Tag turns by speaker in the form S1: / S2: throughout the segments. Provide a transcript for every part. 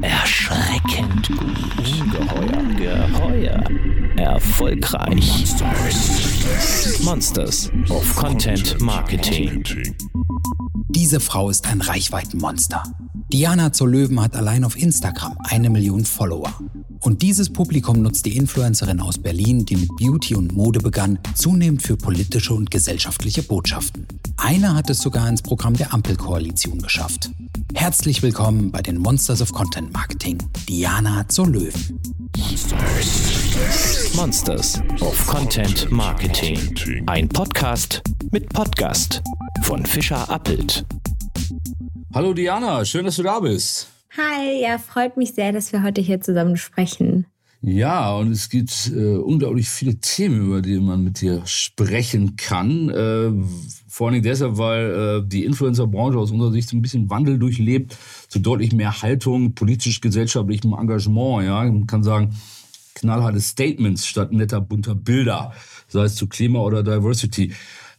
S1: Erschreckend gut. Ungeheuer. Geheuer. Erfolgreich. Monsters of Content Marketing.
S2: Diese Frau ist ein Reichweitenmonster. Diana zur Löwen hat allein auf Instagram eine Million Follower. Und dieses Publikum nutzt die Influencerin aus Berlin, die mit Beauty und Mode begann, zunehmend für politische und gesellschaftliche Botschaften. Einer hat es sogar ins Programm der Ampelkoalition geschafft. Herzlich willkommen bei den Monsters of Content Marketing, Diana zur Löwen.
S1: Monsters of Content Marketing. Ein Podcast mit Podcast von Fischer Appelt.
S3: Hallo Diana, schön, dass du da bist.
S4: Hi, ja, freut mich sehr, dass wir heute hier zusammen sprechen.
S3: Ja, und es gibt äh, unglaublich viele Themen, über die man mit dir sprechen kann. Äh, vor allem deshalb, weil äh, die Influencer-Branche aus unserer Sicht ein bisschen Wandel durchlebt, zu deutlich mehr Haltung, politisch-gesellschaftlichem Engagement. Ja, man kann sagen, knallharte Statements statt netter bunter Bilder, sei es zu Klima oder Diversity.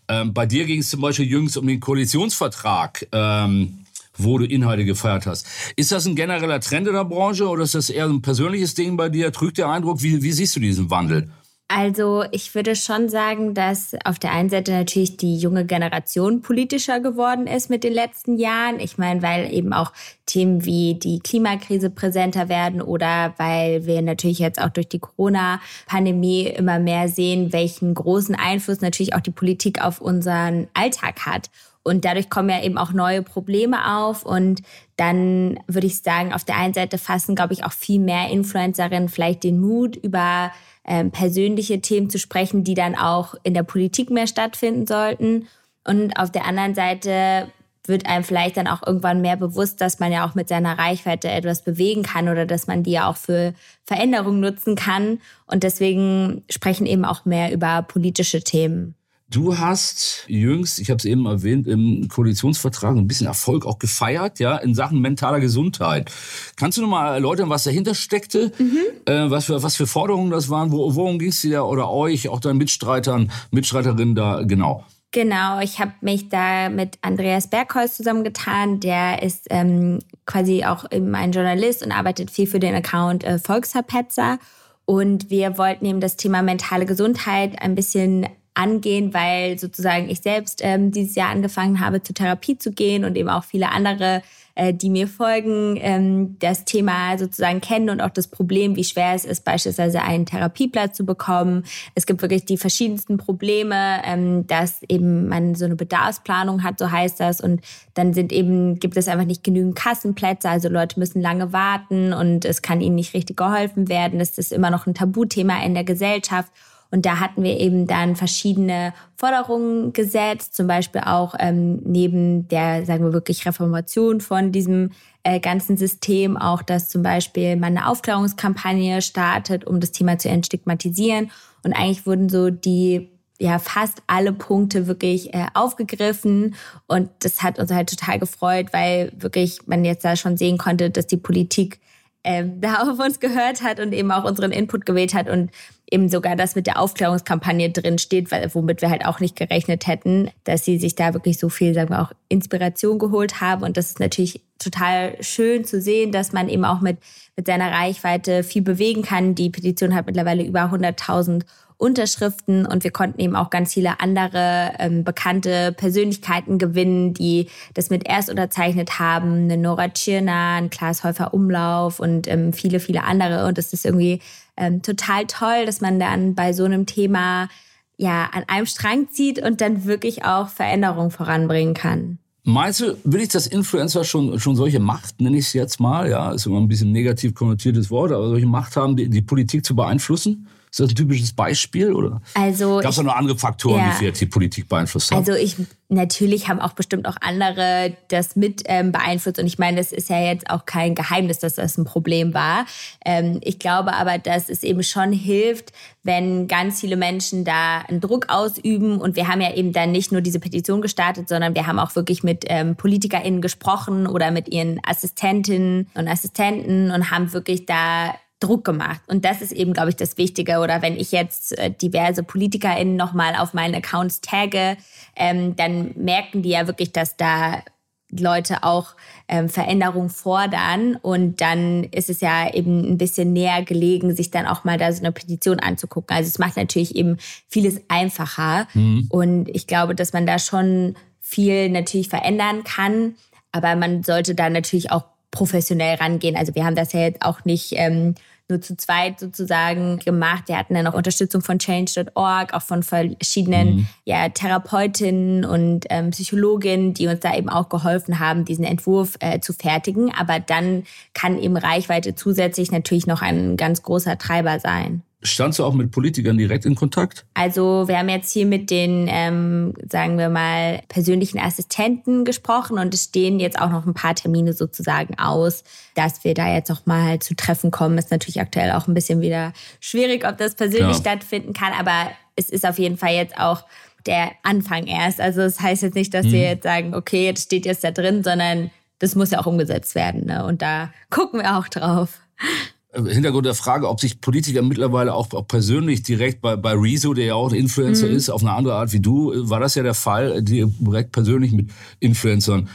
S3: Ähm, bei dir ging es zum Beispiel jüngst um den Koalitionsvertrag. Ähm, wo du Inhalte gefeiert hast. Ist das ein genereller Trend in der Branche oder ist das eher ein persönliches Ding bei dir? Trügt der Eindruck, wie, wie siehst du diesen Wandel?
S4: Also ich würde schon sagen, dass auf der einen Seite natürlich die junge Generation politischer geworden ist mit den letzten Jahren. Ich meine, weil eben auch Themen wie die Klimakrise präsenter werden oder weil wir natürlich jetzt auch durch die Corona-Pandemie immer mehr sehen, welchen großen Einfluss natürlich auch die Politik auf unseren Alltag hat. Und dadurch kommen ja eben auch neue Probleme auf. Und dann würde ich sagen, auf der einen Seite fassen, glaube ich, auch viel mehr Influencerinnen vielleicht den Mut, über ähm, persönliche Themen zu sprechen, die dann auch in der Politik mehr stattfinden sollten. Und auf der anderen Seite wird einem vielleicht dann auch irgendwann mehr bewusst, dass man ja auch mit seiner Reichweite etwas bewegen kann oder dass man die ja auch für Veränderungen nutzen kann. Und deswegen sprechen eben auch mehr über politische Themen.
S3: Du hast jüngst, ich habe es eben erwähnt, im Koalitionsvertrag ein bisschen Erfolg auch gefeiert, ja, in Sachen mentaler Gesundheit. Kannst du noch mal erläutern, was dahinter steckte, mhm. äh, was, für, was für Forderungen das waren, wo, worum ging es dir oder euch, auch deinen Mitstreitern, Mitstreiterinnen da genau?
S4: Genau, ich habe mich da mit Andreas Bergholz zusammengetan. Der ist ähm, quasi auch eben ein Journalist und arbeitet viel für den Account äh, Volksverpetzer. Und wir wollten eben das Thema mentale Gesundheit ein bisschen angehen, weil sozusagen ich selbst ähm, dieses Jahr angefangen habe, zur Therapie zu gehen und eben auch viele andere, äh, die mir folgen, ähm, das Thema sozusagen kennen und auch das Problem, wie schwer es ist, beispielsweise einen Therapieplatz zu bekommen. Es gibt wirklich die verschiedensten Probleme, ähm, dass eben man so eine Bedarfsplanung hat, so heißt das, und dann sind eben gibt es einfach nicht genügend Kassenplätze, also Leute müssen lange warten und es kann ihnen nicht richtig geholfen werden. Es ist immer noch ein Tabuthema in der Gesellschaft. Und da hatten wir eben dann verschiedene Forderungen gesetzt, zum Beispiel auch ähm, neben der, sagen wir wirklich, Reformation von diesem äh, ganzen System, auch dass zum Beispiel man eine Aufklärungskampagne startet, um das Thema zu entstigmatisieren. Und eigentlich wurden so die ja fast alle Punkte wirklich äh, aufgegriffen und das hat uns halt total gefreut, weil wirklich man jetzt da schon sehen konnte, dass die Politik äh, da auf uns gehört hat und eben auch unseren Input gewählt hat und eben sogar das mit der Aufklärungskampagne drin steht, womit wir halt auch nicht gerechnet hätten, dass sie sich da wirklich so viel, sagen wir auch, Inspiration geholt haben. Und das ist natürlich total schön zu sehen, dass man eben auch mit, mit seiner Reichweite viel bewegen kann. Die Petition hat mittlerweile über 100.000 Unterschriften und wir konnten eben auch ganz viele andere ähm, bekannte Persönlichkeiten gewinnen, die das mit erst unterzeichnet haben. Eine Nora Tschirner, ein Klaas Häufer Umlauf und ähm, viele, viele andere. Und es ist irgendwie ähm, total toll, dass man dann bei so einem Thema ja an einem Strang zieht und dann wirklich auch Veränderungen voranbringen kann.
S3: Meinst du, will ich das Influencer schon, schon solche Macht, nenne ich es jetzt mal, ja, ist immer ein bisschen negativ konnotiertes Wort, aber solche Macht haben, die, die Politik zu beeinflussen? Ist das ein typisches Beispiel oder?
S4: Also
S3: gab es noch andere Faktoren, ja, die vielleicht die Politik beeinflusst haben?
S4: Also ich natürlich haben auch bestimmt auch andere das mit ähm, beeinflusst und ich meine, das ist ja jetzt auch kein Geheimnis, dass das ein Problem war. Ähm, ich glaube aber, dass es eben schon hilft, wenn ganz viele Menschen da einen Druck ausüben und wir haben ja eben dann nicht nur diese Petition gestartet, sondern wir haben auch wirklich mit ähm, PolitikerInnen gesprochen oder mit ihren Assistentinnen und Assistenten und haben wirklich da Druck gemacht. Und das ist eben, glaube ich, das Wichtige. Oder wenn ich jetzt äh, diverse PolitikerInnen nochmal auf meinen Accounts tagge, ähm, dann merken die ja wirklich, dass da Leute auch ähm, Veränderung fordern. Und dann ist es ja eben ein bisschen näher gelegen, sich dann auch mal da so eine Petition anzugucken. Also es macht natürlich eben vieles einfacher. Mhm. Und ich glaube, dass man da schon viel natürlich verändern kann. Aber man sollte da natürlich auch professionell rangehen. Also wir haben das ja jetzt auch nicht ähm, nur zu zweit sozusagen gemacht. Wir hatten dann auch Unterstützung von Change.org, auch von verschiedenen mhm. ja, Therapeutinnen und ähm, Psychologinnen, die uns da eben auch geholfen haben, diesen Entwurf äh, zu fertigen. Aber dann kann eben Reichweite zusätzlich natürlich noch ein ganz großer Treiber sein.
S3: Standst du auch mit Politikern direkt in Kontakt?
S4: Also wir haben jetzt hier mit den, ähm, sagen wir mal, persönlichen Assistenten gesprochen und es stehen jetzt auch noch ein paar Termine sozusagen aus, dass wir da jetzt auch mal zu Treffen kommen. Ist natürlich aktuell auch ein bisschen wieder schwierig, ob das persönlich ja. stattfinden kann, aber es ist auf jeden Fall jetzt auch der Anfang erst. Also das heißt jetzt nicht, dass mhm. wir jetzt sagen, okay, jetzt steht jetzt da drin, sondern das muss ja auch umgesetzt werden. Ne? Und da gucken wir auch drauf.
S3: Hintergrund der Frage, ob sich Politiker mittlerweile auch, auch persönlich direkt bei, bei Rezo, der ja auch ein Influencer mhm. ist, auf eine andere Art wie du, war das ja der Fall, die direkt persönlich mit Influencern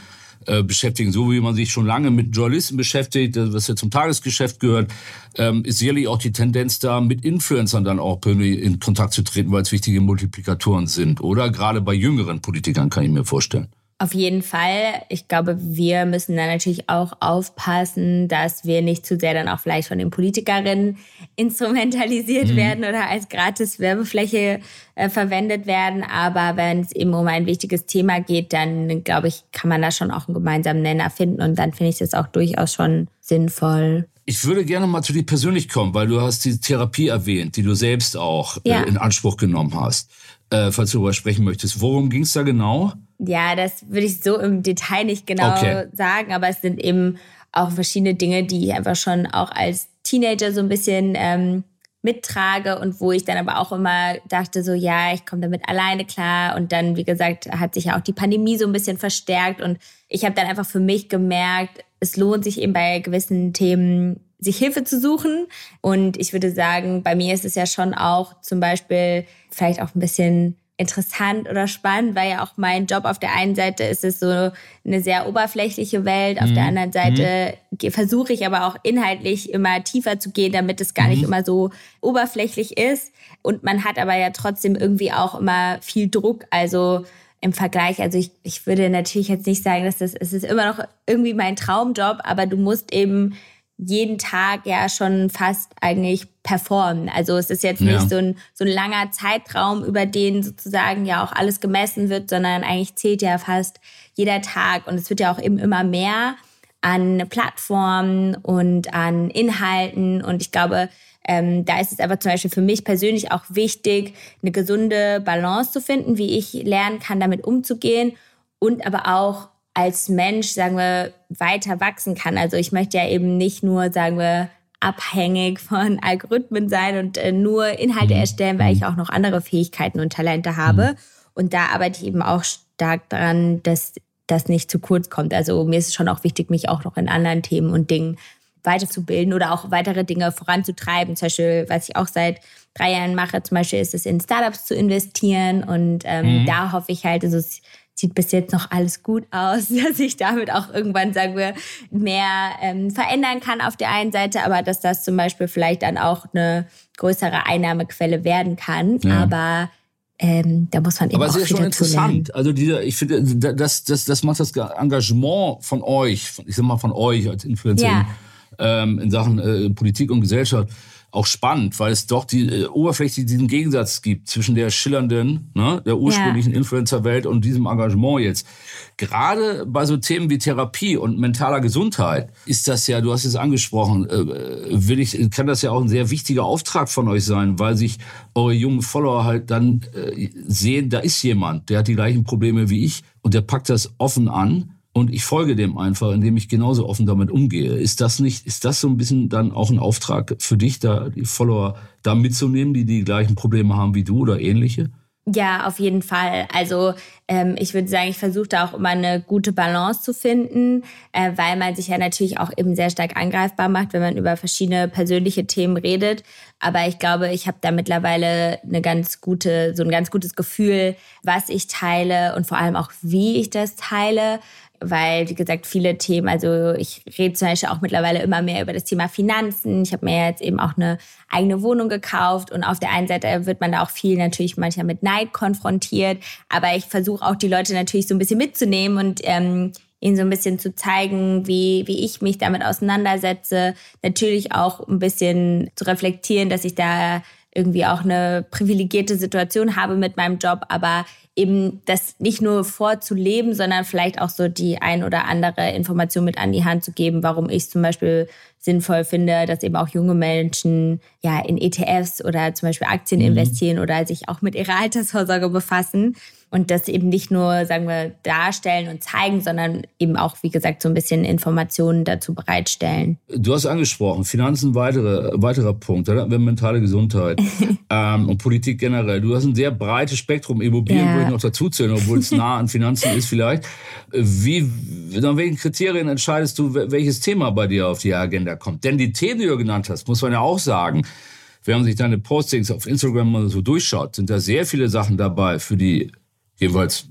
S3: äh, beschäftigen. So wie man sich schon lange mit Journalisten beschäftigt, was ja zum Tagesgeschäft gehört, ähm, ist sicherlich auch die Tendenz da, mit Influencern dann auch persönlich in Kontakt zu treten, weil es wichtige Multiplikatoren sind. Oder gerade bei jüngeren Politikern kann ich mir vorstellen.
S4: Auf jeden Fall. Ich glaube, wir müssen da natürlich auch aufpassen, dass wir nicht zu sehr dann auch vielleicht von den Politikerinnen instrumentalisiert mhm. werden oder als gratis Werbefläche äh, verwendet werden. Aber wenn es eben um ein wichtiges Thema geht, dann glaube ich, kann man da schon auch einen gemeinsamen Nenner finden. Und dann finde ich das auch durchaus schon sinnvoll.
S3: Ich würde gerne mal zu dir persönlich kommen, weil du hast die Therapie erwähnt, die du selbst auch äh, ja. äh, in Anspruch genommen hast. Äh, falls du darüber sprechen möchtest. Worum ging es da genau?
S4: Ja, das würde ich so im Detail nicht genau okay. sagen, aber es sind eben auch verschiedene Dinge, die ich einfach schon auch als Teenager so ein bisschen ähm, mittrage und wo ich dann aber auch immer dachte, so ja, ich komme damit alleine klar. Und dann, wie gesagt, hat sich ja auch die Pandemie so ein bisschen verstärkt und ich habe dann einfach für mich gemerkt, es lohnt sich eben bei gewissen Themen sich Hilfe zu suchen. Und ich würde sagen, bei mir ist es ja schon auch zum Beispiel vielleicht auch ein bisschen interessant oder spannend, weil ja auch mein Job auf der einen Seite ist es so eine sehr oberflächliche Welt, auf mhm. der anderen Seite mhm. versuche ich aber auch inhaltlich immer tiefer zu gehen, damit es gar mhm. nicht immer so oberflächlich ist. Und man hat aber ja trotzdem irgendwie auch immer viel Druck, also im Vergleich, also ich, ich würde natürlich jetzt nicht sagen, dass das, es ist immer noch irgendwie mein Traumjob, aber du musst eben jeden Tag ja schon fast eigentlich performen. Also es ist jetzt nicht ja. so, ein, so ein langer Zeitraum, über den sozusagen ja auch alles gemessen wird, sondern eigentlich zählt ja fast jeder Tag und es wird ja auch eben immer mehr an Plattformen und an Inhalten und ich glaube, ähm, da ist es aber zum Beispiel für mich persönlich auch wichtig, eine gesunde Balance zu finden, wie ich lernen kann, damit umzugehen und aber auch als Mensch, sagen wir, weiter wachsen kann. Also ich möchte ja eben nicht nur, sagen wir, abhängig von Algorithmen sein und äh, nur Inhalte mhm. erstellen, weil ich mhm. auch noch andere Fähigkeiten und Talente habe. Mhm. Und da arbeite ich eben auch stark daran, dass das nicht zu kurz kommt. Also mir ist es schon auch wichtig, mich auch noch in anderen Themen und Dingen weiterzubilden oder auch weitere Dinge voranzutreiben. Zum Beispiel, was ich auch seit drei Jahren mache, zum Beispiel ist es in Startups zu investieren. Und ähm, mhm. da hoffe ich halt, also es sieht bis jetzt noch alles gut aus, dass ich damit auch irgendwann, sagen wir, mehr ähm, verändern kann auf der einen Seite, aber dass das zum Beispiel vielleicht dann auch eine größere Einnahmequelle werden kann. Ja. Aber ähm, da muss man eben
S3: Aber
S4: es
S3: ist ja schon interessant. Also dieser, ich finde, das, das, das macht das Engagement von euch, ich sag mal von euch als Influencer ja. ähm, in Sachen äh, Politik und Gesellschaft auch spannend, weil es doch die äh, oberflächlich diesen Gegensatz gibt zwischen der schillernden, ne, der ursprünglichen ja. Influencer-Welt und diesem Engagement jetzt. Gerade bei so Themen wie Therapie und mentaler Gesundheit ist das ja, du hast es angesprochen, äh, will ich, kann das ja auch ein sehr wichtiger Auftrag von euch sein, weil sich eure jungen Follower halt dann äh, sehen, da ist jemand, der hat die gleichen Probleme wie ich und der packt das offen an und ich folge dem einfach, indem ich genauso offen damit umgehe. Ist das nicht, ist das so ein bisschen dann auch ein Auftrag für dich, da die Follower da mitzunehmen, die die gleichen Probleme haben wie du oder ähnliche?
S4: Ja, auf jeden Fall. Also ähm, ich würde sagen, ich versuche da auch immer eine gute Balance zu finden, äh, weil man sich ja natürlich auch eben sehr stark angreifbar macht, wenn man über verschiedene persönliche Themen redet. Aber ich glaube, ich habe da mittlerweile eine ganz gute, so ein ganz gutes Gefühl, was ich teile und vor allem auch wie ich das teile. Weil, wie gesagt, viele Themen, also ich rede zum Beispiel auch mittlerweile immer mehr über das Thema Finanzen. Ich habe mir jetzt eben auch eine eigene Wohnung gekauft und auf der einen Seite wird man da auch viel natürlich manchmal mit Neid konfrontiert, aber ich versuche auch die Leute natürlich so ein bisschen mitzunehmen und ähm, ihnen so ein bisschen zu zeigen, wie, wie ich mich damit auseinandersetze. Natürlich auch ein bisschen zu reflektieren, dass ich da irgendwie auch eine privilegierte Situation habe mit meinem Job, aber eben das nicht nur vorzuleben, sondern vielleicht auch so die ein oder andere Information mit an die Hand zu geben, warum ich zum Beispiel sinnvoll finde, dass eben auch junge Menschen ja in ETFs oder zum Beispiel Aktien mhm. investieren oder sich auch mit ihrer Altersvorsorge befassen und das eben nicht nur, sagen wir, darstellen und zeigen, sondern eben auch, wie gesagt, so ein bisschen Informationen dazu bereitstellen.
S3: Du hast angesprochen, Finanzen weitere, weiterer Punkt, dann hatten wir mentale Gesundheit ähm, und Politik generell. Du hast ein sehr breites Spektrum, Immobilien ja. würde ich noch dazuzählen, obwohl es nah an Finanzen ist vielleicht. Wie, nach welchen Kriterien entscheidest du, welches Thema bei dir auf die Agenda kommt? Denn die Themen, die du genannt hast, muss man ja auch sagen, wenn man sich deine Postings auf Instagram mal so durchschaut, sind da sehr viele Sachen dabei für die jedenfalls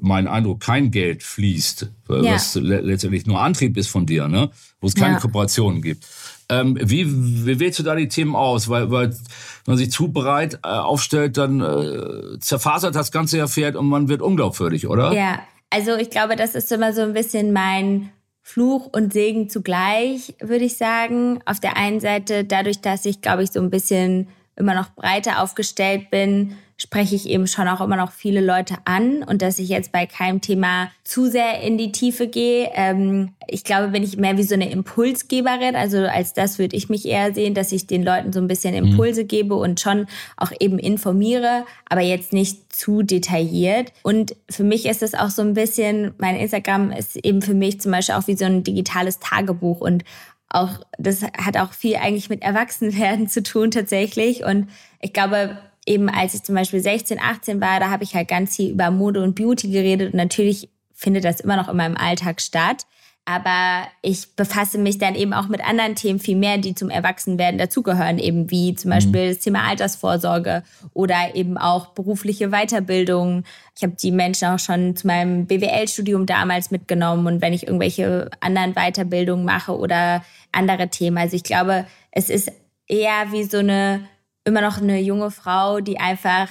S3: mein Eindruck, kein Geld fließt, ja. was letztendlich nur Antrieb ist von dir, ne? wo es keine ja. Kooperationen gibt. Ähm, wie, wie wählst du da die Themen aus? Weil, weil wenn man sich zu breit äh, aufstellt, dann äh, zerfasert das ganze ja Pferd und man wird unglaubwürdig, oder?
S4: Ja, also ich glaube, das ist immer so ein bisschen mein Fluch und Segen zugleich, würde ich sagen. Auf der einen Seite, dadurch, dass ich, glaube ich, so ein bisschen immer noch breiter aufgestellt bin, spreche ich eben schon auch immer noch viele Leute an und dass ich jetzt bei keinem Thema zu sehr in die Tiefe gehe. Ähm, ich glaube, bin ich mehr wie so eine Impulsgeberin, also als das würde ich mich eher sehen, dass ich den Leuten so ein bisschen mhm. Impulse mhm. gebe und schon auch eben informiere, aber jetzt nicht zu detailliert. Und für mich ist es auch so ein bisschen, mein Instagram ist eben für mich zum Beispiel auch wie so ein digitales Tagebuch und auch, das hat auch viel eigentlich mit Erwachsenwerden zu tun tatsächlich. Und ich glaube, eben als ich zum Beispiel 16, 18 war, da habe ich halt ganz viel über Mode und Beauty geredet und natürlich findet das immer noch in meinem Alltag statt. Aber ich befasse mich dann eben auch mit anderen Themen viel mehr, die zum Erwachsenwerden dazugehören, eben wie zum Beispiel mhm. das Thema Altersvorsorge oder eben auch berufliche Weiterbildung. Ich habe die Menschen auch schon zu meinem BWL-Studium damals mitgenommen und wenn ich irgendwelche anderen Weiterbildungen mache oder andere Themen. Also ich glaube, es ist eher wie so eine immer noch eine junge Frau, die einfach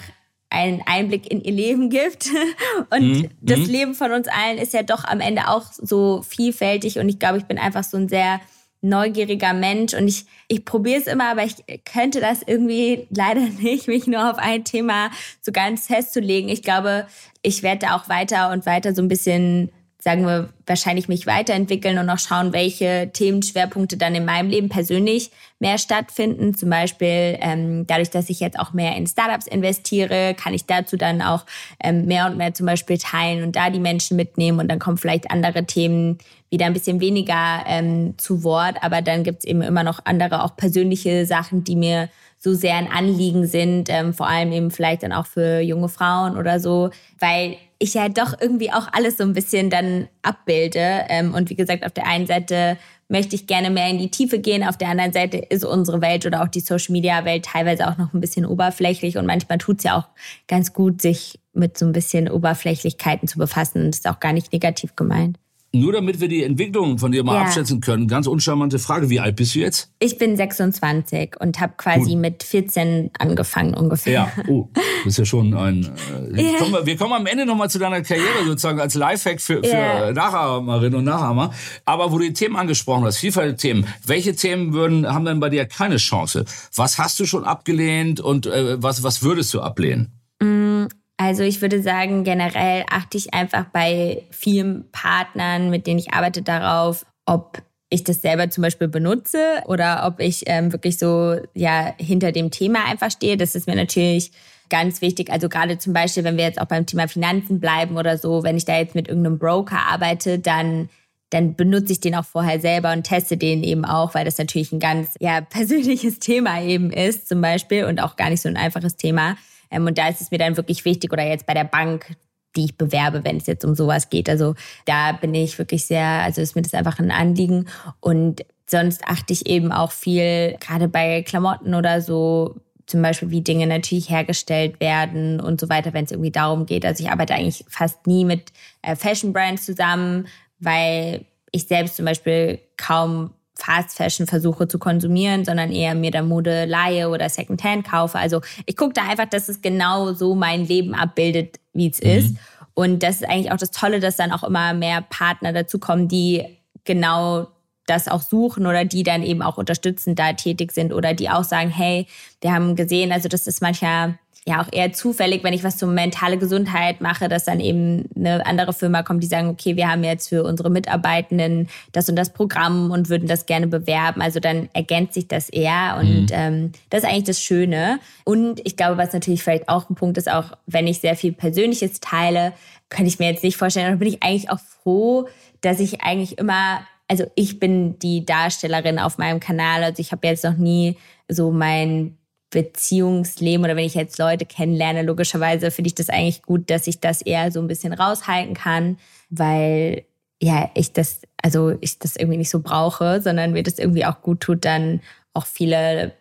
S4: einen Einblick in ihr Leben gibt. Und mhm. das mhm. Leben von uns allen ist ja doch am Ende auch so vielfältig. Und ich glaube, ich bin einfach so ein sehr neugieriger Mensch. Und ich, ich probiere es immer, aber ich könnte das irgendwie leider nicht, mich nur auf ein Thema so ganz festzulegen. Ich glaube, ich werde da auch weiter und weiter so ein bisschen sagen wir, wahrscheinlich mich weiterentwickeln und auch schauen, welche Themenschwerpunkte dann in meinem Leben persönlich mehr stattfinden. Zum Beispiel ähm, dadurch, dass ich jetzt auch mehr in Startups investiere, kann ich dazu dann auch ähm, mehr und mehr zum Beispiel teilen und da die Menschen mitnehmen und dann kommen vielleicht andere Themen wieder ein bisschen weniger ähm, zu Wort. Aber dann gibt's eben immer noch andere, auch persönliche Sachen, die mir so sehr ein Anliegen sind, ähm, vor allem eben vielleicht dann auch für junge Frauen oder so, weil ich ja doch irgendwie auch alles so ein bisschen dann abbilde. Ähm, und wie gesagt, auf der einen Seite möchte ich gerne mehr in die Tiefe gehen, auf der anderen Seite ist unsere Welt oder auch die Social-Media-Welt teilweise auch noch ein bisschen oberflächlich und manchmal tut es ja auch ganz gut, sich mit so ein bisschen Oberflächlichkeiten zu befassen. Das ist auch gar nicht negativ gemeint.
S3: Nur damit wir die Entwicklung von dir mal ja. abschätzen können, ganz uncharmante Frage, wie alt bist du jetzt?
S4: Ich bin 26 und habe quasi cool. mit 14 angefangen ungefähr.
S3: Ja, oh, das ist ja schon ein... Äh, ja. Kommen wir, wir, kommen am Ende nochmal zu deiner Karriere sozusagen als Lifehack für, für ja. Nachahmerinnen und Nachahmer. Aber wo du die Themen angesprochen hast, vielfältige Themen, welche Themen würden, haben denn bei dir keine Chance? Was hast du schon abgelehnt und äh, was, was würdest du ablehnen?
S4: Mm, also ich würde sagen, generell achte ich einfach bei vielen Partnern, mit denen ich arbeite, darauf, ob ich das selber zum Beispiel benutze oder ob ich ähm, wirklich so ja hinter dem Thema einfach stehe. Das ist mir natürlich ganz wichtig. Also gerade zum Beispiel, wenn wir jetzt auch beim Thema Finanzen bleiben oder so, wenn ich da jetzt mit irgendeinem Broker arbeite, dann dann benutze ich den auch vorher selber und teste den eben auch, weil das natürlich ein ganz ja persönliches Thema eben ist zum Beispiel und auch gar nicht so ein einfaches Thema. Ähm, und da ist es mir dann wirklich wichtig, oder jetzt bei der Bank, die ich bewerbe, wenn es jetzt um sowas geht. Also da bin ich wirklich sehr, also ist mir das einfach ein Anliegen. Und sonst achte ich eben auch viel, gerade bei Klamotten oder so, zum Beispiel, wie Dinge natürlich hergestellt werden und so weiter, wenn es irgendwie darum geht. Also ich arbeite eigentlich fast nie mit äh, Fashion Brands zusammen, weil ich selbst zum Beispiel kaum Fast Fashion versuche zu konsumieren, sondern eher mir da Mode leihe oder Secondhand kaufe. Also ich gucke da einfach, dass es genau so mein Leben abbildet, wie es mhm. ist. Und das ist eigentlich auch das Tolle, dass dann auch immer mehr Partner dazukommen, die genau das auch suchen oder die dann eben auch unterstützend da tätig sind oder die auch sagen, hey, wir haben gesehen, also das ist manchmal ja auch eher zufällig, wenn ich was zur mentale Gesundheit mache, dass dann eben eine andere Firma kommt, die sagen, okay, wir haben jetzt für unsere Mitarbeitenden das und das Programm und würden das gerne bewerben. Also dann ergänzt sich das eher und mhm. ähm, das ist eigentlich das Schöne. Und ich glaube, was natürlich vielleicht auch ein Punkt ist, auch wenn ich sehr viel Persönliches teile, könnte ich mir jetzt nicht vorstellen, dann bin ich eigentlich auch froh, dass ich eigentlich immer also ich bin die Darstellerin auf meinem Kanal. Also ich habe jetzt noch nie so mein Beziehungsleben oder wenn ich jetzt Leute kennenlerne, logischerweise finde ich das eigentlich gut, dass ich das eher so ein bisschen raushalten kann, weil ja, ich das, also ich das irgendwie nicht so brauche, sondern mir das irgendwie auch gut tut, dann auch viele,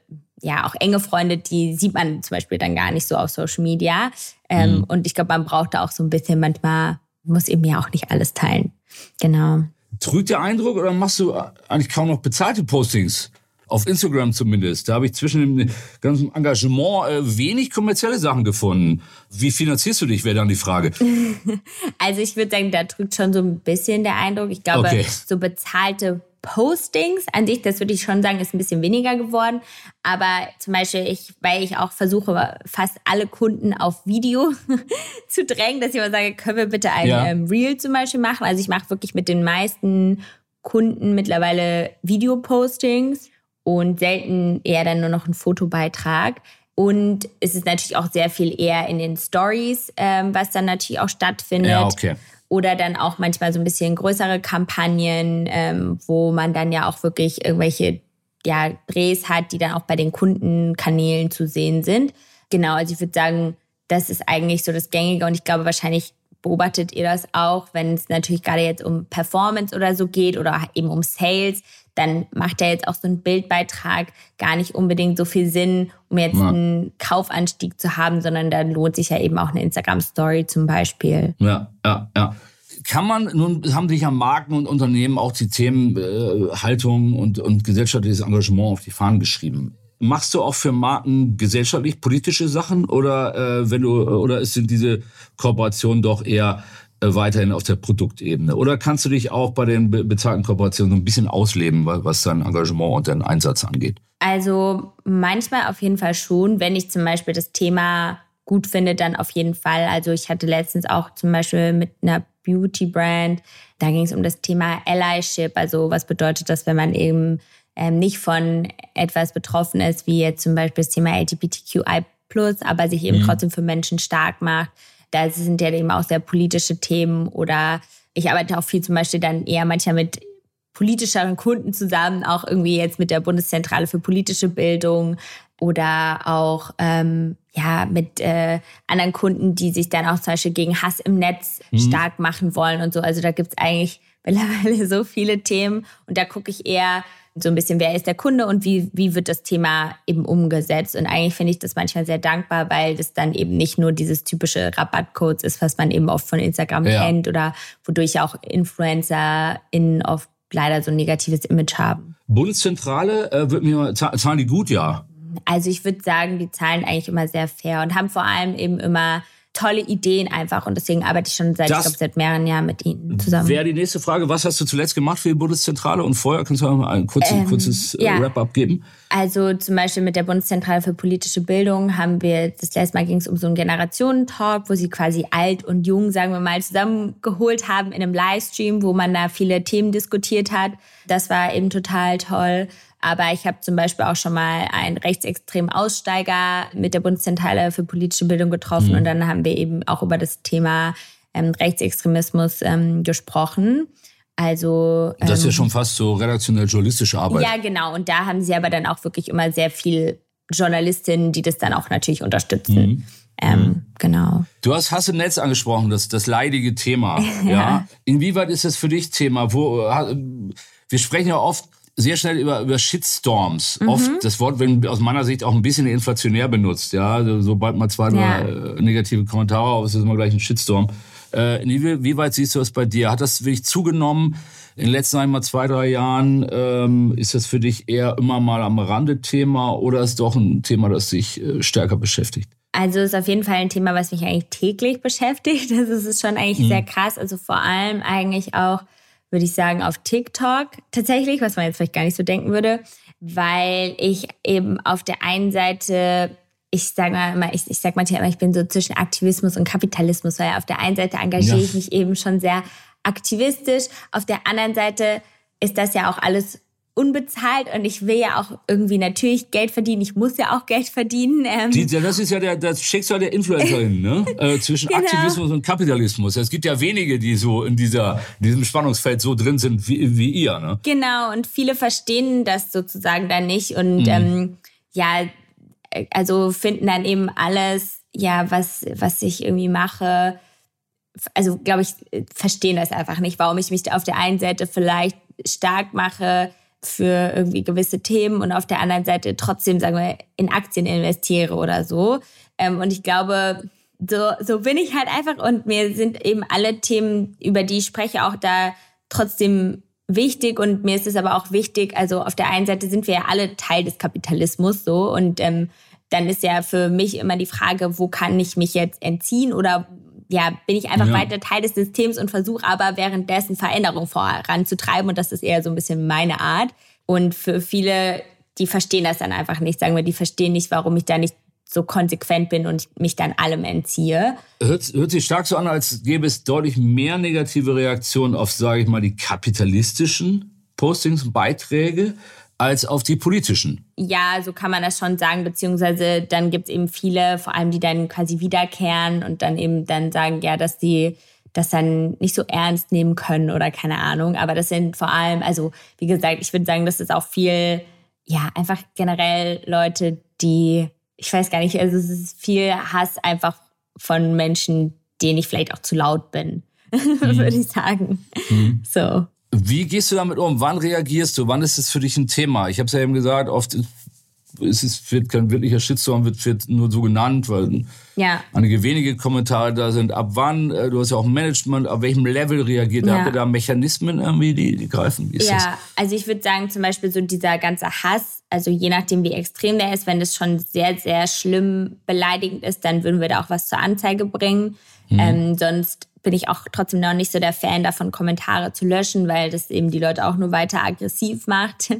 S4: ja, auch enge Freunde, die sieht man zum Beispiel dann gar nicht so auf Social Media. Ähm, mhm. Und ich glaube, man braucht da auch so ein bisschen, manchmal muss eben ja auch nicht alles teilen. Genau.
S3: Trügt der Eindruck oder machst du eigentlich kaum noch bezahlte Postings? Auf Instagram zumindest. Da habe ich zwischen dem ganzen Engagement äh, wenig kommerzielle Sachen gefunden. Wie finanzierst du dich, wäre dann die Frage.
S4: Also ich würde sagen, da drückt schon so ein bisschen der Eindruck. Ich glaube, okay. so bezahlte Postings an sich, das würde ich schon sagen, ist ein bisschen weniger geworden. Aber zum Beispiel, ich, weil ich auch versuche, fast alle Kunden auf Video zu drängen, dass ich immer sage, können wir bitte ein ja. ähm, Reel zum Beispiel machen. Also ich mache wirklich mit den meisten Kunden mittlerweile Video-Postings und selten eher dann nur noch einen Fotobeitrag. Und es ist natürlich auch sehr viel eher in den Stories, ähm, was dann natürlich auch stattfindet. Ja, okay. Oder dann auch manchmal so ein bisschen größere Kampagnen, ähm, wo man dann ja auch wirklich irgendwelche ja, Drehs hat, die dann auch bei den Kundenkanälen zu sehen sind. Genau, also ich würde sagen, das ist eigentlich so das Gängige und ich glaube, wahrscheinlich beobachtet ihr das auch, wenn es natürlich gerade jetzt um Performance oder so geht oder eben um Sales, dann macht ja jetzt auch so ein Bildbeitrag gar nicht unbedingt so viel Sinn, um jetzt ja. einen Kaufanstieg zu haben, sondern dann lohnt sich ja eben auch eine Instagram-Story zum Beispiel.
S3: Ja, ja, ja. Kann man, nun haben sich ja Marken und Unternehmen auch die Themen äh, Haltung und, und gesellschaftliches Engagement auf die Fahnen geschrieben. Machst du auch für Marken gesellschaftlich politische Sachen oder äh, wenn du oder sind diese Kooperationen doch eher weiterhin auf der Produktebene? Oder kannst du dich auch bei den bezahlten Kooperationen so ein bisschen ausleben, was dein Engagement und deinen Einsatz angeht?
S4: Also manchmal auf jeden Fall schon, wenn ich zum Beispiel das Thema gut finde, dann auf jeden Fall. Also ich hatte letztens auch zum Beispiel mit einer Beauty-Brand, da ging es um das Thema Allyship, also was bedeutet das, wenn man eben ähm, nicht von etwas betroffen ist, wie jetzt zum Beispiel das Thema LGBTQI+, aber sich eben mhm. trotzdem für Menschen stark macht da sind ja eben auch sehr politische Themen oder ich arbeite auch viel zum Beispiel dann eher manchmal mit politischeren Kunden zusammen, auch irgendwie jetzt mit der Bundeszentrale für politische Bildung oder auch ähm, ja mit äh, anderen Kunden, die sich dann auch zum Beispiel gegen Hass im Netz mhm. stark machen wollen und so. Also da gibt es eigentlich mittlerweile so viele Themen und da gucke ich eher, so ein bisschen, wer ist der Kunde und wie, wie wird das Thema eben umgesetzt. Und eigentlich finde ich das manchmal sehr dankbar, weil das dann eben nicht nur dieses typische Rabattcodes ist, was man eben oft von Instagram ja. kennt oder wodurch auch InfluencerInnen oft leider so ein negatives Image haben.
S3: Bundeszentrale, äh, wird mir, zahlen die gut, ja?
S4: Also ich würde sagen, die zahlen eigentlich immer sehr fair und haben vor allem eben immer tolle Ideen einfach und deswegen arbeite ich schon seit, das ich glaube, seit mehreren Jahren mit Ihnen zusammen.
S3: Wäre die nächste Frage, was hast du zuletzt gemacht für die Bundeszentrale und vorher kannst du mal ein kurzes, ähm, kurzes äh, ja. Wrap-up geben?
S4: Also zum Beispiel mit der Bundeszentrale für politische Bildung haben wir, das letzte Mal ging es um so einen Generationentalk, wo sie quasi alt und jung, sagen wir mal, zusammengeholt haben in einem Livestream, wo man da viele Themen diskutiert hat. Das war eben total toll. Aber ich habe zum Beispiel auch schon mal einen rechtsextremen Aussteiger mit der Bundeszentrale für politische Bildung getroffen. Mhm. Und dann haben wir eben auch über das Thema ähm, Rechtsextremismus ähm, gesprochen. Also
S3: das ist ja ähm, schon fast so redaktionell journalistische Arbeit.
S4: Ja, genau. Und da haben sie aber dann auch wirklich immer sehr viel Journalistinnen, die das dann auch natürlich unterstützen. Mhm. Ähm, mhm. Genau.
S3: Du hast Hass im Netz angesprochen, das, das leidige Thema. ja. ja. Inwieweit ist das für dich Thema? Wo, wir sprechen ja oft sehr schnell über, über Shitstorms. Mhm. Oft das Wort wird aus meiner Sicht auch ein bisschen inflationär benutzt. Ja, also, sobald mal zwei, ja. negative Kommentare auf, ist das immer gleich ein Shitstorm. Äh, wie weit siehst du das bei dir? Hat das wirklich zugenommen? In den letzten einmal zwei, drei Jahren ähm, ist das für dich eher immer mal am Rande Thema oder ist doch ein Thema, das dich äh, stärker beschäftigt?
S4: Also ist auf jeden Fall ein Thema, was mich eigentlich täglich beschäftigt. Das ist schon eigentlich mhm. sehr krass. Also vor allem eigentlich auch, würde ich sagen, auf TikTok tatsächlich, was man jetzt vielleicht gar nicht so denken würde, weil ich eben auf der einen Seite ich sage mal immer, ich, ich sage manchmal immer, ich bin so zwischen Aktivismus und Kapitalismus, weil auf der einen Seite engagiere ja. ich mich eben schon sehr aktivistisch, auf der anderen Seite ist das ja auch alles unbezahlt und ich will ja auch irgendwie natürlich Geld verdienen. Ich muss ja auch Geld verdienen.
S3: Ähm. Die, das ist ja der, das Schicksal der Influencerin, ne? äh, zwischen genau. Aktivismus und Kapitalismus. Es gibt ja wenige, die so in dieser, in diesem Spannungsfeld so drin sind wie, wie ihr, ne?
S4: Genau, und viele verstehen das sozusagen dann nicht und mhm. ähm, ja, also finden dann eben alles, ja, was, was ich irgendwie mache, also glaube ich, verstehen das einfach nicht, warum ich mich auf der einen Seite vielleicht stark mache für irgendwie gewisse Themen und auf der anderen Seite trotzdem, sagen wir, in Aktien investiere oder so. Ähm, und ich glaube, so, so bin ich halt einfach und mir sind eben alle Themen, über die ich spreche, auch da trotzdem wichtig und mir ist es aber auch wichtig, also auf der einen Seite sind wir ja alle Teil des Kapitalismus so und ähm, dann ist ja für mich immer die Frage, wo kann ich mich jetzt entziehen oder ja, bin ich einfach ja. weiter Teil des Systems und versuche aber währenddessen Veränderung voranzutreiben und das ist eher so ein bisschen meine Art. Und für viele, die verstehen das dann einfach nicht, sagen wir, die verstehen nicht, warum ich da nicht so konsequent bin und mich dann allem entziehe.
S3: Hört, hört sich stark so an, als gäbe es deutlich mehr negative Reaktionen auf, sage ich mal, die kapitalistischen Postings und Beiträge als auf die politischen.
S4: Ja, so kann man das schon sagen, beziehungsweise dann gibt es eben viele, vor allem die dann quasi wiederkehren und dann eben dann sagen, ja, dass die das dann nicht so ernst nehmen können oder keine Ahnung. Aber das sind vor allem, also wie gesagt, ich würde sagen, das ist auch viel, ja, einfach generell Leute, die, ich weiß gar nicht, also es ist viel Hass einfach von Menschen, denen ich vielleicht auch zu laut bin, mhm. würde ich sagen. Mhm. So.
S3: Wie gehst du damit um? Wann reagierst du? Wann ist es für dich ein Thema? Ich habe es ja eben gesagt, oft ist es wird kein wirklicher Shitstorm, wird, wird nur so genannt, weil ja. einige wenige Kommentare da sind. Ab wann, äh, du hast ja auch Management, auf welchem Level reagiert? Ja. Habt ihr da Mechanismen irgendwie, die, die greifen?
S4: Wie ist ja, das? also ich würde sagen, zum Beispiel so dieser ganze Hass, also je nachdem, wie extrem der ist, wenn es schon sehr, sehr schlimm beleidigend ist, dann würden wir da auch was zur Anzeige bringen. Mhm. Ähm, sonst bin ich auch trotzdem noch nicht so der Fan davon, Kommentare zu löschen, weil das eben die Leute auch nur weiter aggressiv macht.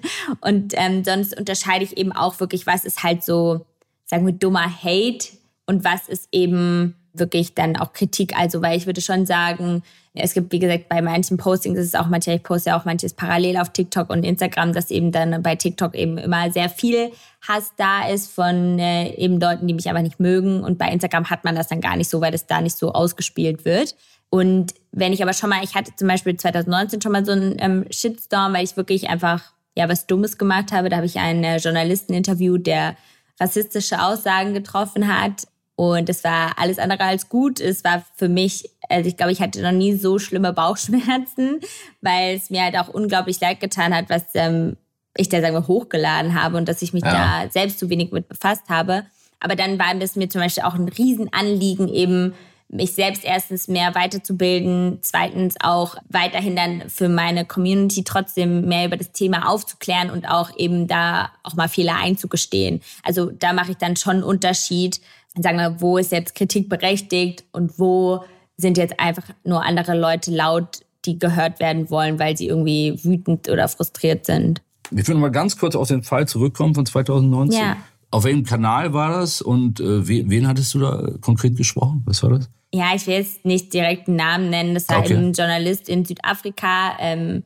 S4: Und ähm, sonst unterscheide ich eben auch wirklich, was ist halt so, sagen wir, dummer Hate und was ist eben wirklich dann auch Kritik. Also, weil ich würde schon sagen, es gibt, wie gesagt, bei manchen Postings ist es auch manchmal, ich poste ja auch manches parallel auf TikTok und Instagram, dass eben dann bei TikTok eben immer sehr viel Hass da ist von äh, eben Leuten, die mich einfach nicht mögen. Und bei Instagram hat man das dann gar nicht so, weil das da nicht so ausgespielt wird. Und wenn ich aber schon mal, ich hatte zum Beispiel 2019 schon mal so einen ähm, Shitstorm, weil ich wirklich einfach ja was Dummes gemacht habe. Da habe ich einen äh, Journalisten interviewt, der rassistische Aussagen getroffen hat. Und es war alles andere als gut. Es war für mich, also ich glaube, ich hatte noch nie so schlimme Bauchschmerzen, weil es mir halt auch unglaublich leid getan hat, was ähm, ich da, sagen wir, hochgeladen habe und dass ich mich ja. da selbst zu wenig mit befasst habe. Aber dann war es mir zum Beispiel auch ein Riesenanliegen, eben mich selbst erstens mehr weiterzubilden, zweitens auch weiterhin dann für meine Community trotzdem mehr über das Thema aufzuklären und auch eben da auch mal Fehler einzugestehen. Also da mache ich dann schon einen Unterschied, sagen wir, wo ist jetzt Kritik berechtigt und wo sind jetzt einfach nur andere Leute laut, die gehört werden wollen, weil sie irgendwie wütend oder frustriert sind.
S3: Wir würden mal ganz kurz auf den Fall zurückkommen von 2019. Ja. Auf welchem Kanal war das und äh, wen, wen hattest du da konkret gesprochen? Was war das?
S4: ja, ich will jetzt nicht direkt einen Namen nennen, das war okay. ein Journalist in Südafrika, ähm,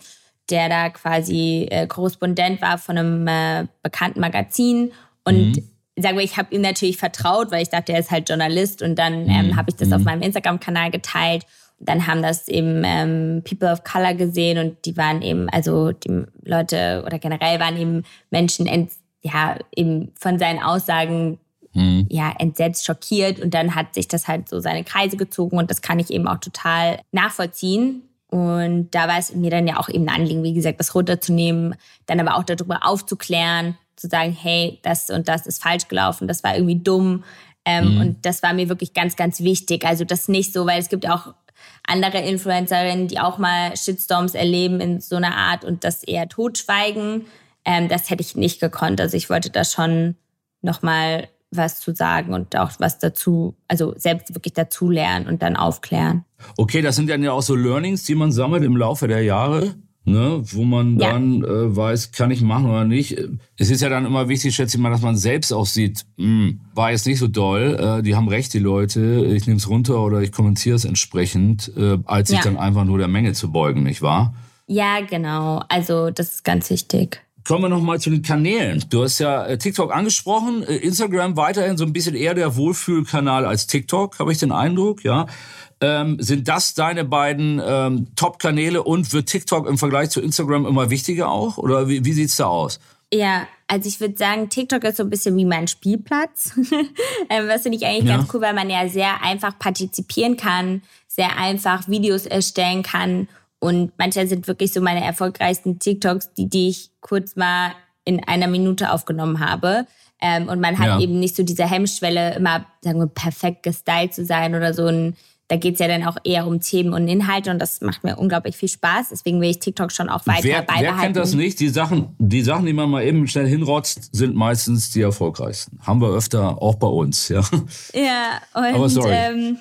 S4: der da quasi äh, Korrespondent war von einem äh, bekannten Magazin. Und mhm. sagen wir, ich habe ihm natürlich vertraut, weil ich dachte, er ist halt Journalist. Und dann ähm, mhm. habe ich das mhm. auf meinem Instagram-Kanal geteilt. Dann haben das eben ähm, People of Color gesehen und die waren eben, also die Leute oder generell waren eben Menschen, ja, eben von seinen Aussagen mhm. ja, entsetzt, schockiert und dann hat sich das halt so seine Kreise gezogen und das kann ich eben auch total nachvollziehen. Und da war es mir dann ja auch eben ein Anliegen, wie gesagt, das runterzunehmen, dann aber auch darüber aufzuklären, zu sagen, hey, das und das ist falsch gelaufen, das war irgendwie dumm. Ähm, mhm. Und das war mir wirklich ganz, ganz wichtig. Also das nicht so, weil es gibt auch andere Influencerinnen, die auch mal Shitstorms erleben in so einer Art und das eher totschweigen. Ähm, das hätte ich nicht gekonnt. Also ich wollte da schon nochmal was zu sagen und auch was dazu, also selbst wirklich dazu lernen und dann aufklären.
S3: Okay, das sind dann ja auch so Learnings, die man sammelt im Laufe der Jahre. Ne, wo man ja. dann äh, weiß, kann ich machen oder nicht. Es ist ja dann immer wichtig, schätze ich mal, dass man selbst auch sieht, mh, hm, war jetzt nicht so doll, äh, die haben recht, die Leute, ich nehme es runter oder ich kommentiere es entsprechend, äh, als sich ja. dann einfach nur der Menge zu beugen, nicht wahr?
S4: Ja, genau. Also das ist ganz wichtig.
S3: Kommen wir nochmal zu den Kanälen. Du hast ja äh, TikTok angesprochen, äh, Instagram weiterhin so ein bisschen eher der Wohlfühlkanal als TikTok, habe ich den Eindruck, ja. Ähm, sind das deine beiden ähm, Top-Kanäle und wird TikTok im Vergleich zu Instagram immer wichtiger auch? Oder wie, wie sieht's da aus?
S4: Ja, also ich würde sagen, TikTok ist so ein bisschen wie mein Spielplatz. ähm, was finde ich eigentlich ja. ganz cool, weil man ja sehr einfach partizipieren kann, sehr einfach Videos erstellen kann und manche sind wirklich so meine erfolgreichsten TikToks, die, die ich kurz mal in einer Minute aufgenommen habe. Ähm, und man hat ja. eben nicht so diese Hemmschwelle, immer, sagen wir, perfekt gestylt zu sein oder so ein da geht's ja dann auch eher um Themen und Inhalte und das macht mir unglaublich viel Spaß. Deswegen will ich TikTok schon auch weiter
S3: wer,
S4: beibehalten.
S3: Wer kennt das nicht? Die Sachen, die Sachen, die man mal eben schnell hinrotzt, sind meistens die erfolgreichsten. Haben wir öfter auch bei uns, ja.
S4: Ja, und Aber sorry. Ähm,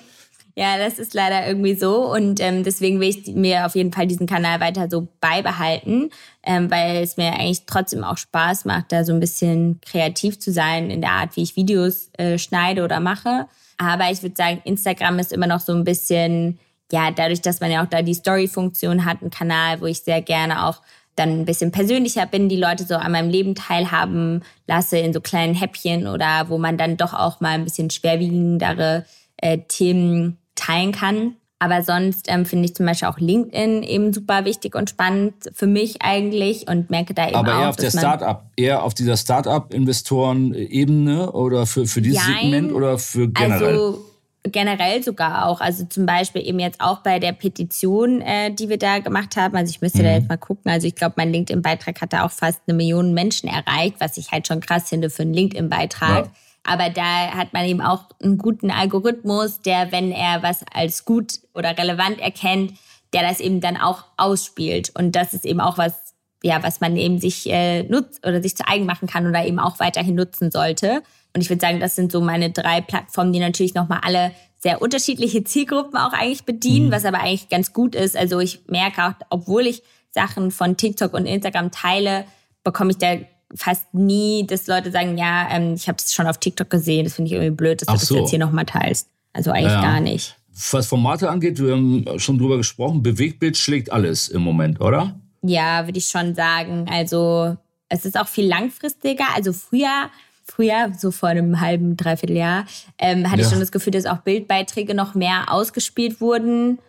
S4: ja, das ist leider irgendwie so. Und ähm, deswegen will ich mir auf jeden Fall diesen Kanal weiter so beibehalten, ähm, weil es mir eigentlich trotzdem auch Spaß macht, da so ein bisschen kreativ zu sein in der Art, wie ich Videos äh, schneide oder mache. Aber ich würde sagen, Instagram ist immer noch so ein bisschen, ja, dadurch, dass man ja auch da die Story-Funktion hat, ein Kanal, wo ich sehr gerne auch dann ein bisschen persönlicher bin, die Leute so an meinem Leben teilhaben lasse in so kleinen Häppchen oder wo man dann doch auch mal ein bisschen schwerwiegendere äh, Themen teilen kann. Aber sonst ähm, finde ich zum Beispiel auch LinkedIn eben super wichtig und spannend für mich eigentlich und merke da eben
S3: Aber
S4: auch,
S3: eher auf der Startup, eher auf dieser Startup-Investoren-Ebene oder für, für dieses Jein, Segment oder für generell?
S4: Also generell sogar auch. Also zum Beispiel eben jetzt auch bei der Petition, äh, die wir da gemacht haben. Also ich müsste mhm. da jetzt mal gucken. Also ich glaube, mein LinkedIn-Beitrag hat da auch fast eine Million Menschen erreicht, was ich halt schon krass finde für einen LinkedIn-Beitrag. Ja. Aber da hat man eben auch einen guten Algorithmus, der, wenn er was als gut oder relevant erkennt, der das eben dann auch ausspielt. Und das ist eben auch was, ja, was man eben sich äh, nutzt oder sich zu eigen machen kann oder eben auch weiterhin nutzen sollte. Und ich würde sagen, das sind so meine drei Plattformen, die natürlich nochmal alle sehr unterschiedliche Zielgruppen auch eigentlich bedienen, mhm. was aber eigentlich ganz gut ist. Also ich merke auch, obwohl ich Sachen von TikTok und Instagram teile, bekomme ich da fast nie, dass Leute sagen, ja, ähm, ich habe das schon auf TikTok gesehen, das finde ich irgendwie blöd, dass Ach du das jetzt hier nochmal teilst. Also eigentlich ja. gar nicht.
S3: Was Formate angeht, wir haben schon drüber gesprochen, Bewegtbild schlägt alles im Moment, oder?
S4: Ja, würde ich schon sagen. Also es ist auch viel langfristiger. Also früher, früher, so vor einem halben, dreiviertel Jahr, ähm, hatte ja. ich schon das Gefühl, dass auch Bildbeiträge noch mehr ausgespielt wurden.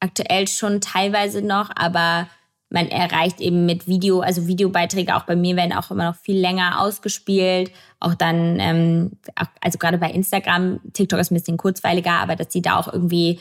S4: Aktuell schon teilweise noch, aber man erreicht eben mit Video, also Videobeiträge auch bei mir werden auch immer noch viel länger ausgespielt. Auch dann, ähm, also gerade bei Instagram, TikTok ist ein bisschen kurzweiliger, aber dass die da auch irgendwie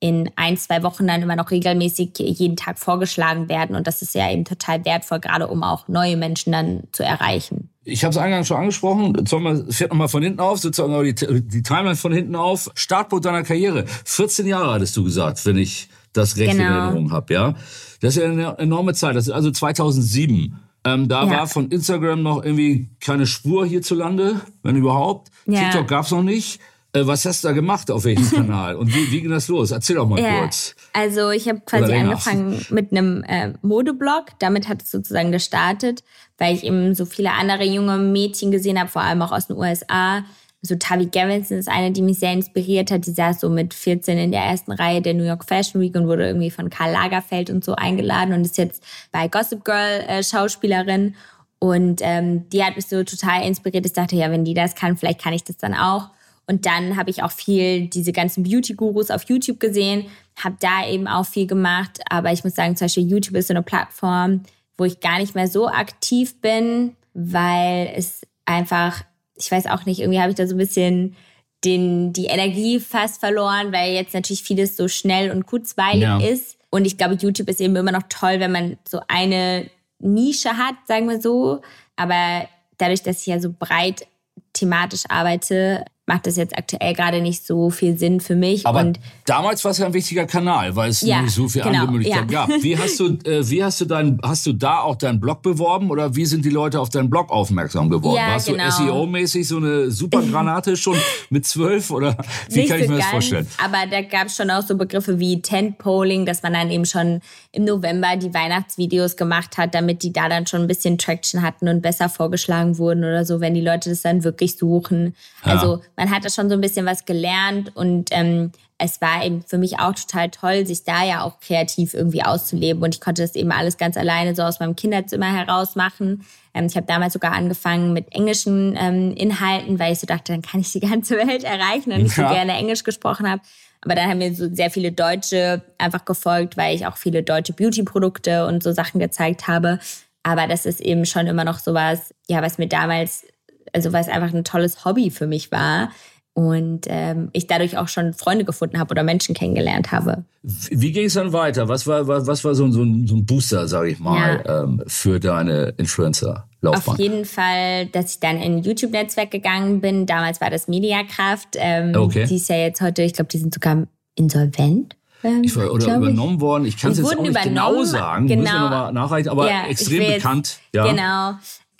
S4: in ein, zwei Wochen dann immer noch regelmäßig jeden Tag vorgeschlagen werden. Und das ist ja eben total wertvoll, gerade um auch neue Menschen dann zu erreichen.
S3: Ich habe es eingangs schon angesprochen, es fährt nochmal von hinten auf, sozusagen die, die Timeline von hinten auf. Startpunkt deiner Karriere. 14 Jahre hattest du gesagt, wenn ich das recht genau. in Erinnerung habe, ja. Das ist ja eine enorme Zeit. Das ist also 2007. Ähm, da ja. war von Instagram noch irgendwie keine Spur hierzulande, wenn überhaupt. Ja. TikTok gab's noch nicht. Äh, was hast du da gemacht? Auf welchem Kanal? Und wie, wie ging das los? Erzähl doch mal ja. kurz.
S4: Also ich habe quasi angefangen mit einem äh, Modeblog. Damit hat es sozusagen gestartet, weil ich eben so viele andere junge Mädchen gesehen habe, vor allem auch aus den USA, so Tavi Gavinson ist eine, die mich sehr inspiriert hat. Die saß so mit 14 in der ersten Reihe der New York Fashion Week und wurde irgendwie von Karl Lagerfeld und so eingeladen und ist jetzt bei Gossip Girl äh, Schauspielerin. Und ähm, die hat mich so total inspiriert. Ich dachte, ja, wenn die das kann, vielleicht kann ich das dann auch. Und dann habe ich auch viel diese ganzen Beauty-Gurus auf YouTube gesehen, habe da eben auch viel gemacht. Aber ich muss sagen, zum Beispiel YouTube ist so eine Plattform, wo ich gar nicht mehr so aktiv bin, weil es einfach ich weiß auch nicht, irgendwie habe ich da so ein bisschen den, die Energie fast verloren, weil jetzt natürlich vieles so schnell und kurzweilig ja. ist. Und ich glaube, YouTube ist eben immer noch toll, wenn man so eine Nische hat, sagen wir so. Aber dadurch, dass ich ja so breit thematisch arbeite, macht das jetzt aktuell gerade nicht so viel Sinn für mich.
S3: Aber
S4: und
S3: damals war es ja ein wichtiger Kanal, weil es
S4: Ja,
S3: nicht so viele
S4: genau,
S3: andere Möglichkeiten
S4: ja.
S3: gab. Wie hast du, äh, wie hast du dein, hast du da auch deinen Blog beworben oder wie sind die Leute auf deinen Blog aufmerksam geworden?
S4: Ja,
S3: Warst
S4: genau.
S3: du SEO-mäßig so eine Supergranate schon mit zwölf oder wie
S4: nicht
S3: kann ich
S4: so
S3: mir das
S4: ganz,
S3: vorstellen?
S4: Aber da gab es schon auch so Begriffe wie Tent-Polling, dass man dann eben schon im November die Weihnachtsvideos gemacht hat, damit die da dann schon ein bisschen Traction hatten und besser vorgeschlagen wurden oder so, wenn die Leute das dann wirklich suchen. Also man hat da schon so ein bisschen was gelernt und ähm, es war eben für mich auch total toll, sich da ja auch kreativ irgendwie auszuleben. Und ich konnte das eben alles ganz alleine so aus meinem Kinderzimmer heraus machen. Ähm, ich habe damals sogar angefangen mit englischen ähm, Inhalten, weil ich so dachte, dann kann ich die ganze Welt erreichen und ich so
S3: Ja.
S4: gerne Englisch gesprochen habe. Aber dann haben mir so sehr viele Deutsche einfach gefolgt, weil ich auch viele deutsche Beauty-Produkte und so Sachen gezeigt habe. Aber das ist eben schon immer noch sowas, ja, was mir damals, also was einfach ein tolles Hobby für mich war. Und ähm, ich dadurch auch schon Freunde gefunden habe oder Menschen kennengelernt habe.
S3: Wie ging es dann weiter? Was war, was, was war so, ein- so, ein, so ein Booster, sage ich mal, ähm, für deine Influencer-Laufbahn?
S4: Auf jeden Fall, dass ich dann in ein YouTube-Netzwerk gegangen bin. Damals war das Mediakraft. Ähm,
S3: Okay.
S4: Die ist ja jetzt heute, ich glaube, die sind sogar insolvent. Ähm,
S3: Ich war, oder
S4: glaub ich.
S3: übernommen worden. Ich kann es jetzt auch nicht genau
S4: übernommen,
S3: sagen. Müssen wir
S4: genau.
S3: nochmal nachreichen. Aber
S4: Ja,
S3: extrem
S4: jetzt-
S3: bekannt. Ja.
S4: Genau.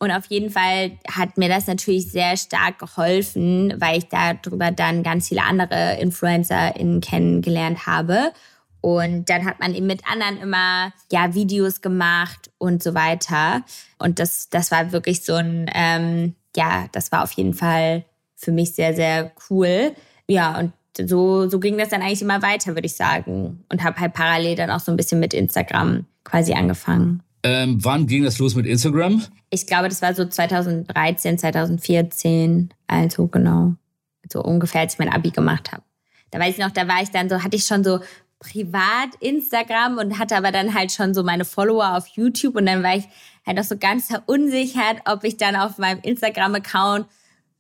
S4: Und auf jeden Fall hat mir das natürlich sehr stark geholfen, weil ich darüber dann ganz viele andere InfluencerInnen kennengelernt habe. Und dann hat man eben mit anderen immer ja Videos gemacht und so weiter. Und das, das war wirklich so ein, ähm, ja, das war auf jeden Fall für mich sehr, sehr cool. Ja, und so, so ging das dann eigentlich immer weiter, würde ich sagen. Und habe halt parallel dann auch so ein bisschen mit Instagram quasi angefangen.
S3: Ähm, wann ging das los mit Instagram?
S4: Ich glaube, das war so 2013, 2014, also genau, so ungefähr, als ich mein Abi gemacht habe. Da weiß ich noch, da war ich dann so, hatte ich schon so privat Instagram und hatte aber dann halt schon so meine Follower auf YouTube und dann war ich halt auch so ganz verunsichert, ob ich dann auf meinem Instagram-Account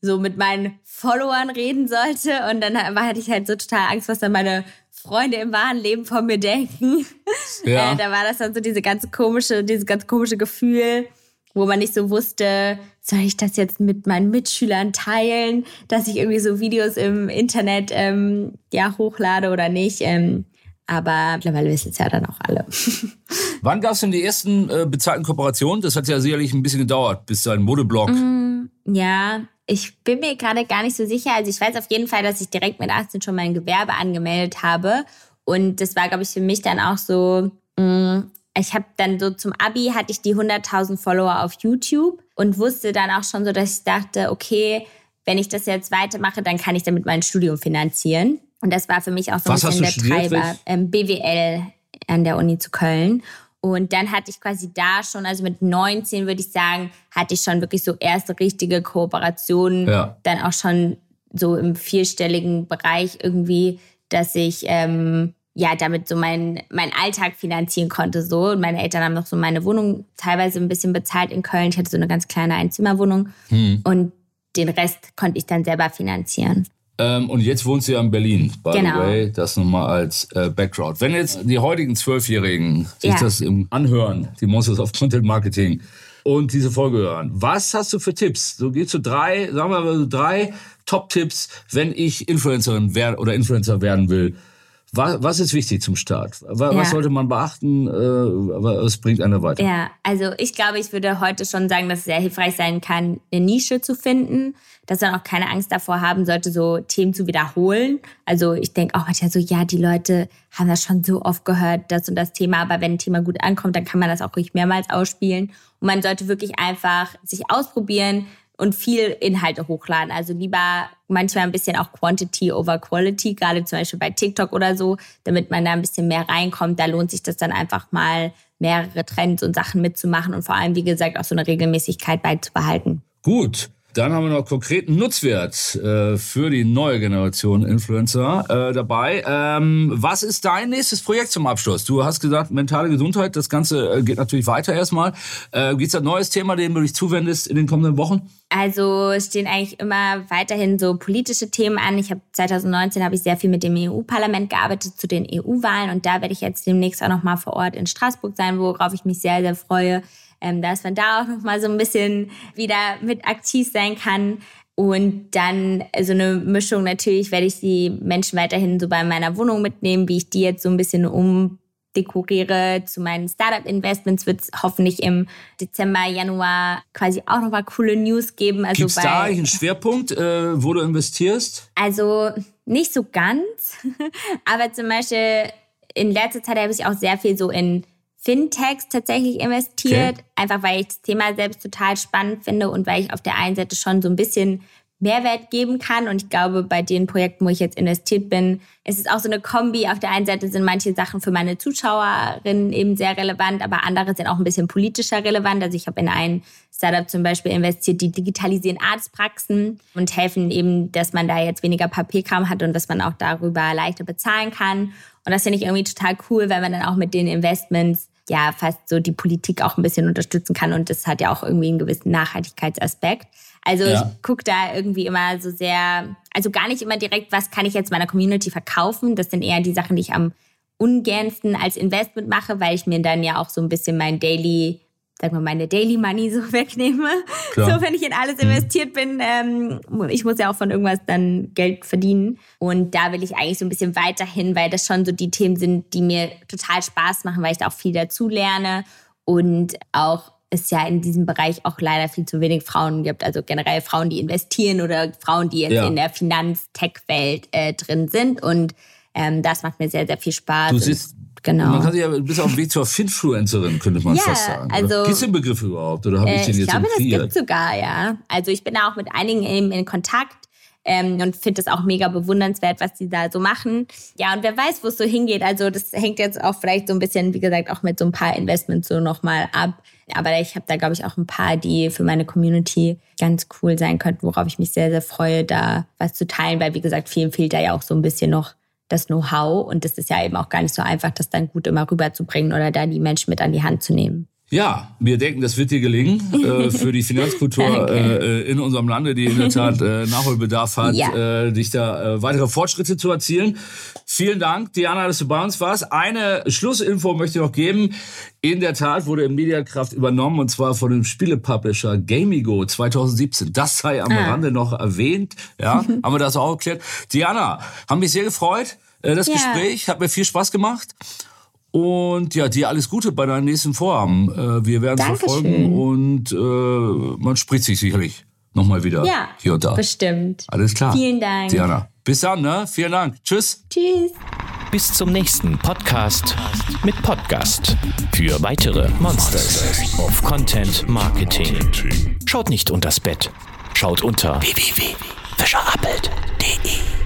S4: so mit meinen Followern reden sollte und dann hatte ich halt so total Angst, was dann meine Freunde im wahren Leben von mir denken.
S3: Ja.
S4: Äh, da war das dann so diese ganz komische, dieses ganz komische Gefühl, wo man nicht so wusste, soll ich das jetzt mit meinen Mitschülern teilen, dass ich irgendwie so Videos im Internet ähm, ja hochlade oder nicht. Ähm, aber mittlerweile wissen es ja dann auch alle.
S3: Wann gab es denn die ersten äh, bezahlten Kooperationen? Das hat ja sicherlich ein bisschen gedauert, bis dein Modeblog.
S4: Mhm. ja, ich bin mir gerade gar nicht so sicher. Also ich weiß auf jeden Fall, dass ich direkt mit 18 schon mein Gewerbe angemeldet habe. Und das war, glaube ich, für mich dann auch so, mh, ich habe dann so zum Abi hatte ich die 100.000 Follower auf YouTube und wusste dann auch schon so, dass ich dachte, okay, wenn ich das jetzt weitermache, dann kann ich damit mein Studium finanzieren. Und das war für mich auch so ein
S3: Was
S4: bisschen der Treiber. Ähm, BWL an der Uni zu Köln. Und dann hatte ich quasi da schon, also mit 19 würde ich sagen, hatte ich schon wirklich so erste richtige Kooperationen.
S3: Ja.
S4: Dann auch schon so im vierstelligen Bereich irgendwie, dass ich ähm, ja damit so meinen mein Alltag finanzieren konnte. So. Und meine Eltern haben noch so meine Wohnung teilweise ein bisschen bezahlt in Köln. Ich hatte so eine ganz kleine Einzimmerwohnung. Und den Rest konnte ich dann selber finanzieren.
S3: Ähm, und jetzt wohnst du ja in Berlin, by
S4: Genau.
S3: the way. Das nochmal als äh, Background. Wenn jetzt die heutigen Zwölfjährigen sich
S4: Ja.
S3: das im Anhören, die Monsters of Content Marketing, und diese Folge hören, was hast du für Tipps? So gehst du drei, sagen wir mal so drei Top-Tipps, wenn ich Influencerin wer oder Influencer werden will. Was, was ist wichtig zum Start? Was,
S4: Ja.
S3: was sollte man beachten? Äh, was bringt einer weiter?
S4: Ja, also ich glaube, ich würde heute schon sagen, dass es sehr hilfreich sein kann, eine Nische zu finden, dass man auch keine Angst davor haben sollte, so Themen zu wiederholen. Also ich denke auch manchmal so, ja, die Leute haben das schon so oft gehört, das und das Thema, aber wenn ein Thema gut ankommt, dann kann man das auch ruhig mehrmals ausspielen. Und man sollte wirklich einfach sich ausprobieren und viel Inhalte hochladen. Also lieber manchmal ein bisschen auch Quantity over Quality, gerade zum Beispiel bei TikTok oder so, damit man da ein bisschen mehr reinkommt. Da lohnt sich das dann einfach mal, mehrere Trends und Sachen mitzumachen und vor allem, wie gesagt, auch so eine Regelmäßigkeit beizubehalten.
S3: Gut. Dann haben wir noch konkreten Nutzwert äh, für die neue Generation Influencer äh, dabei. Ähm, was ist dein nächstes Projekt zum Abschluss? Du hast gesagt, mentale Gesundheit, das Ganze äh, geht natürlich weiter erstmal. Äh, Gibt es ein neues Thema, dem du dich zuwendest in den kommenden Wochen?
S4: Also es stehen eigentlich immer weiterhin so politische Themen an. Ich habe 2019 habe ich sehr viel mit dem EU-Parlament gearbeitet zu den EU-Wahlen und da werde ich jetzt demnächst auch noch mal vor Ort in Straßburg sein, worauf ich mich sehr sehr freue, ähm, dass man da auch noch mal so ein bisschen wieder mit aktiv sein kann. Und dann so eine Mischung natürlich werde ich die Menschen weiterhin so bei meiner Wohnung mitnehmen, wie ich die jetzt so ein bisschen um dekoriere. Zu meinen Startup-Investments wird es hoffentlich im Dezember, Januar quasi auch nochmal coole News geben.
S3: Also Gibt es da einen Schwerpunkt, äh, wo du investierst?
S4: Also nicht so ganz, aber zum Beispiel in letzter Zeit habe ich auch sehr viel so in Fintechs tatsächlich investiert, okay. einfach weil ich das Thema selbst total spannend finde und weil ich auf der einen Seite schon so ein bisschen Mehrwert geben kann. Und ich glaube, bei den Projekten, wo ich jetzt investiert bin, ist es auch so eine Kombi. Auf der einen Seite sind manche Sachen für meine Zuschauerinnen eben sehr relevant, aber andere sind auch ein bisschen politischer relevant. Also ich habe in ein Startup zum Beispiel investiert, die digitalisieren Arztpraxen und helfen eben, dass man da jetzt weniger Papierkram hat und dass man auch darüber leichter bezahlen kann. Und das finde ich irgendwie total cool, weil man dann auch mit den Investments ja fast so die Politik auch ein bisschen unterstützen kann. Und das hat ja auch irgendwie einen gewissen Nachhaltigkeitsaspekt. Also ja. ich gucke da irgendwie immer so sehr, also gar nicht immer direkt, was kann ich jetzt meiner Community verkaufen. Das sind eher die Sachen, die ich am ungernsten als Investment mache, weil ich mir dann ja auch so ein bisschen mein Daily, sag mal, meine Daily Money so wegnehme. Klar. So, wenn ich in alles mhm. investiert bin, ähm, ich muss ja auch von irgendwas dann Geld verdienen. Und da will ich eigentlich so ein bisschen weiterhin, weil das schon so die Themen sind, die mir total Spaß machen, weil ich da auch viel dazu lerne und auch es ja in diesem Bereich auch leider viel zu wenig Frauen gibt. Also generell Frauen, die investieren oder Frauen, die jetzt ja. in der Finanz-Tech-Welt äh, drin sind. Und ähm, das macht mir sehr, sehr viel Spaß.
S3: Du siehst, genau. Man kann sich ja, du bist auf dem Weg zur Finfluencerin, könnte man ja, fast sagen. Also, Gibt es den Begriff überhaupt? Oder habe ich äh, den jetzt Ich glaube, das gibt
S4: sogar, ja. Also ich bin da auch mit einigen eben in Kontakt. Ähm, und finde es auch mega bewundernswert, was die da so machen. Ja, und wer weiß, wo es so hingeht. Also das hängt jetzt auch vielleicht so ein bisschen, wie gesagt, auch mit so ein paar Investments so nochmal ab. Aber ich habe da, glaube ich, auch ein paar, die für meine Community ganz cool sein könnten, worauf ich mich sehr, sehr freue, da was zu teilen, weil, wie gesagt, vielen fehlt da ja auch so ein bisschen noch das Know-how und es ist ja eben auch gar nicht so einfach, das dann gut immer rüberzubringen oder da die Menschen mit an die Hand zu nehmen.
S3: Ja, wir denken, das wird dir gelingen äh, für die Finanzkultur äh, in unserem Lande, die in der Tat äh, Nachholbedarf hat, ja. äh, dich da äh, weitere Fortschritte zu erzielen. Vielen Dank, Diana, dass du bei uns warst. Eine Schlussinfo möchte ich noch geben. In der Tat wurde Mediakraft übernommen und zwar von dem Spielepublisher Gamigo 2017. Das sei am ah. Rande noch erwähnt. Ja, haben wir das auch erklärt. Diana, haben mich sehr gefreut. Äh, das ja. Gespräch hat mir viel Spaß gemacht. Und ja, dir alles Gute bei deinen nächsten Vorhaben. Äh, wir werden es verfolgen und äh, man spricht sich sicherlich nochmal wieder ja, hier und da.
S4: Bestimmt.
S3: Alles klar.
S4: Vielen Dank.
S3: Diana. Bis dann, ne? Vielen Dank. Tschüss.
S4: Tschüss.
S1: Bis zum nächsten Podcast mit Podcast für weitere Monsters of Content Marketing. Schaut nicht unters Bett. Schaut unter www.fischerappelt.de.